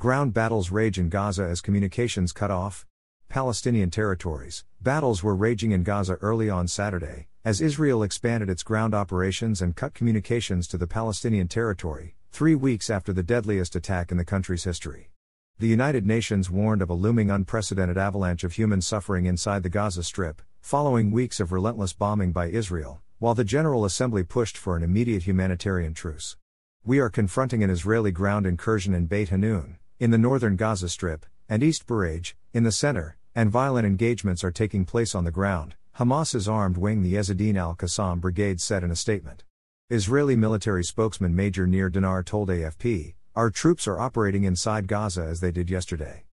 Ground battles rage in Gaza as communications cut off. Palestinian territories. Battles were raging in Gaza early on Saturday, as Israel expanded its ground operations and cut communications to the Palestinian territory, three weeks after the deadliest attack in the country's history. The United Nations warned of a looming unprecedented avalanche of human suffering inside the Gaza Strip, following weeks of relentless bombing by Israel, while the General Assembly pushed for an immediate humanitarian truce. We are confronting an Israeli ground incursion in Beit Hanun, in the northern Gaza Strip, and East Bureij, in the center, and violent engagements are taking place on the ground, Hamas's armed wing the Ezzedine al Qassam brigade said in a statement. Israeli military spokesman Major Nir Dinar told AFP, Our troops are operating inside Gaza as they did yesterday.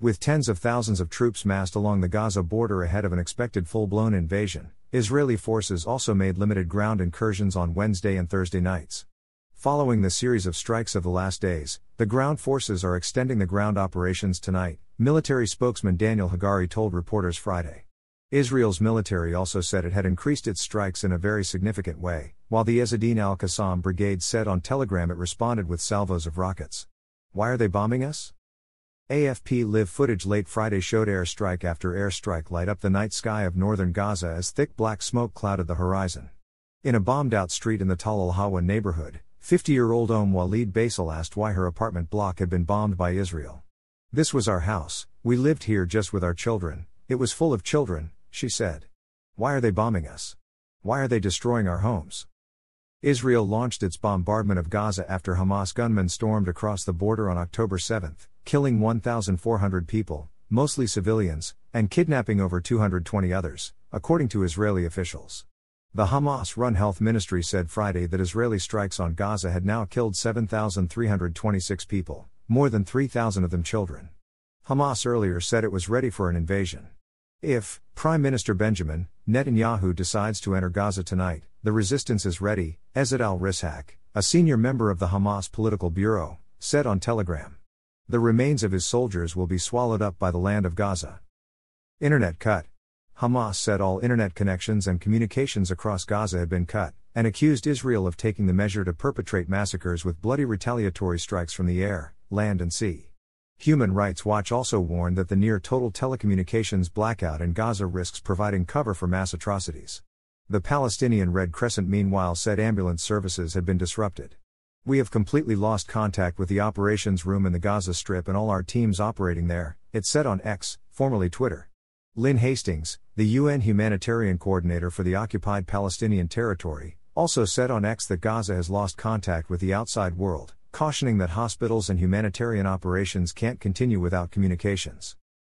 With tens of thousands of troops massed along the Gaza border ahead of an expected full blown invasion, Israeli forces also made limited ground incursions on Wednesday and Thursday nights. Following the series of strikes of the last days, the ground forces are extending the ground operations tonight, military spokesman Daniel Hagari told reporters Friday. Israel's military also said it had increased its strikes in a very significant way, while the Ezzedine al Qassam brigade said on Telegram it responded with salvos of rockets. Why are they bombing us? AFP live footage late Friday showed airstrike after airstrike light up the night sky of northern Gaza as thick black smoke clouded the horizon. In a bombed out street in the Tal al Hawa neighborhood, 50 year old Om Walid Basil asked why her apartment block had been bombed by Israel. This was our house, we lived here just with our children, it was full of children, she said. Why are they bombing us? Why are they destroying our homes? Israel launched its bombardment of Gaza after Hamas gunmen stormed across the border on October 7, killing 1,400 people, mostly civilians, and kidnapping over 220 others, according to Israeli officials. The Hamas run health ministry said Friday that Israeli strikes on Gaza had now killed 7,326 people, more than 3,000 of them children. Hamas earlier said it was ready for an invasion. If Prime Minister Benjamin Netanyahu decides to enter Gaza tonight, the resistance is ready, Izzat al Rishq, a senior member of the Hamas political bureau, said on Telegram. The remains of his soldiers will be swallowed up by the land of Gaza. Internet cut. Hamas said all internet connections and communications across Gaza had been cut, and accused Israel of taking the measure to perpetrate massacres with bloody retaliatory strikes from the air, land, and sea. Human Rights Watch also warned that the near total telecommunications blackout in Gaza risks providing cover for mass atrocities. The Palestinian Red Crescent meanwhile said ambulance services had been disrupted. We have completely lost contact with the operations room in the Gaza Strip and all our teams operating there, it said on X, formerly Twitter. Lynn Hastings, the UN humanitarian coordinator for the occupied Palestinian territory, also said on X that Gaza has lost contact with the outside world, cautioning that hospitals and humanitarian operations can't continue without communications.